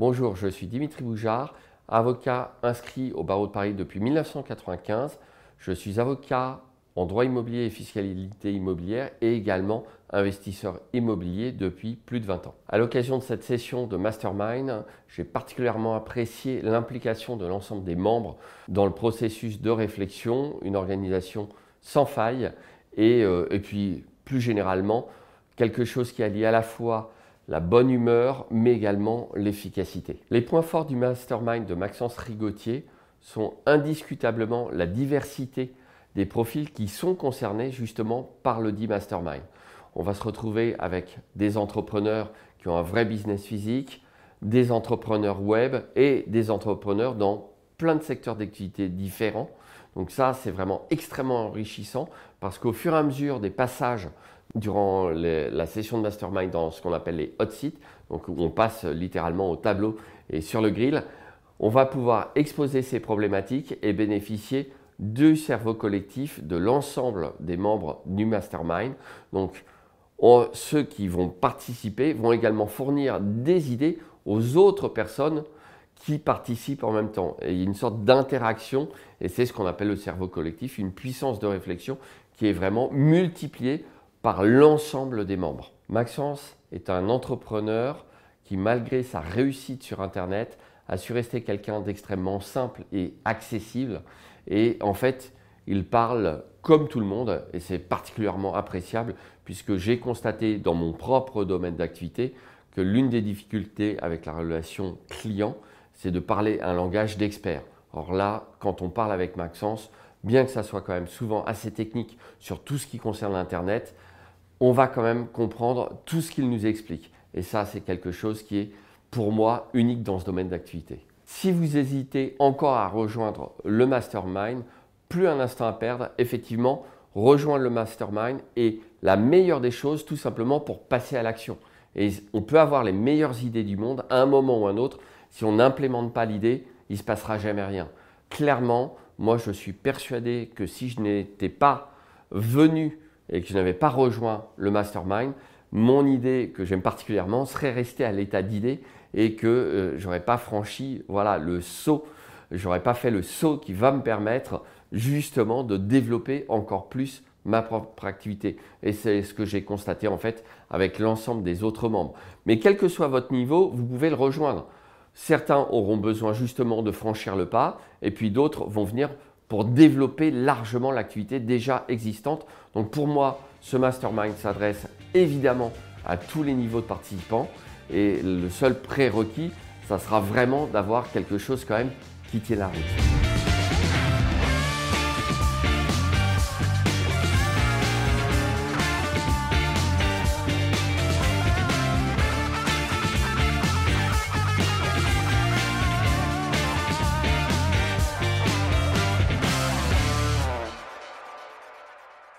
Bonjour, je suis Dimitri Boujard, avocat inscrit au barreau de Paris depuis 1995. Je suis avocat en droit immobilier et fiscalité immobilière et également investisseur immobilier depuis plus de 20 ans. À l'occasion de cette session de Mastermind, j'ai particulièrement apprécié l'implication de l'ensemble des membres dans le processus de réflexion, une organisation sans faille et, euh, et puis plus généralement quelque chose qui allie à la fois la bonne humeur, mais également l'efficacité. Les points forts du mastermind de Maxence Rigotier sont indiscutablement la diversité des profils qui sont concernés justement par le dit mastermind. On va se retrouver avec des entrepreneurs qui ont un vrai business physique, des entrepreneurs web et des entrepreneurs dans plein de secteurs d'activité différents. Donc ça, c'est vraiment extrêmement enrichissant parce qu'au fur et à mesure des passages durant la session de mastermind dans ce qu'on appelle les hot seats, donc où on passe littéralement au tableau et sur le grill, on va pouvoir exposer ces problématiques et bénéficier du cerveau collectif de l'ensemble des membres du mastermind. Donc ceux qui vont participer vont également fournir des idées aux autres personnes qui participent en même temps. Et il y a une sorte d'interaction, et c'est ce qu'on appelle le cerveau collectif, une puissance de réflexion qui est vraiment multipliée par l'ensemble des membres. Maxence est un entrepreneur qui, malgré sa réussite sur Internet, a su rester quelqu'un d'extrêmement simple et accessible. Et en fait, il parle comme tout le monde et c'est particulièrement appréciable puisque j'ai constaté dans mon propre domaine d'activité que l'une des difficultés avec la relation client, c'est de parler un langage d'expert. Or là, quand on parle avec Maxence, bien que ça soit quand même souvent assez technique sur tout ce qui concerne Internet, on va quand même comprendre tout ce qu'il nous explique. Et ça, c'est quelque chose qui est pour moi unique dans ce domaine d'activité. Si vous hésitez encore à rejoindre le mastermind, plus un instant à perdre, effectivement, rejoindre le mastermind est la meilleure des choses tout simplement pour passer à l'action. Et on peut avoir les meilleures idées du monde à un moment ou à un autre. Si on n'implémente pas l'idée, il ne se passera jamais rien. Clairement, moi je suis persuadé que si je n'étais pas venu et que je n'avais pas rejoint le mastermind, mon idée que j'aime particulièrement serait restée à l'état d'idée et que euh, je n'aurais pas franchi voilà, le saut, j'aurais pas fait le saut qui va me permettre justement de développer encore plus ma propre activité. Et c'est ce que j'ai constaté en fait avec l'ensemble des autres membres. Mais quel que soit votre niveau, vous pouvez le rejoindre. Certains auront besoin justement de franchir le pas et puis d'autres vont venir pour développer largement l'activité déjà existante. Donc pour moi, ce mastermind s'adresse évidemment à tous les niveaux de participants et le seul prérequis, ça sera vraiment d'avoir quelque chose quand même qui tient la route.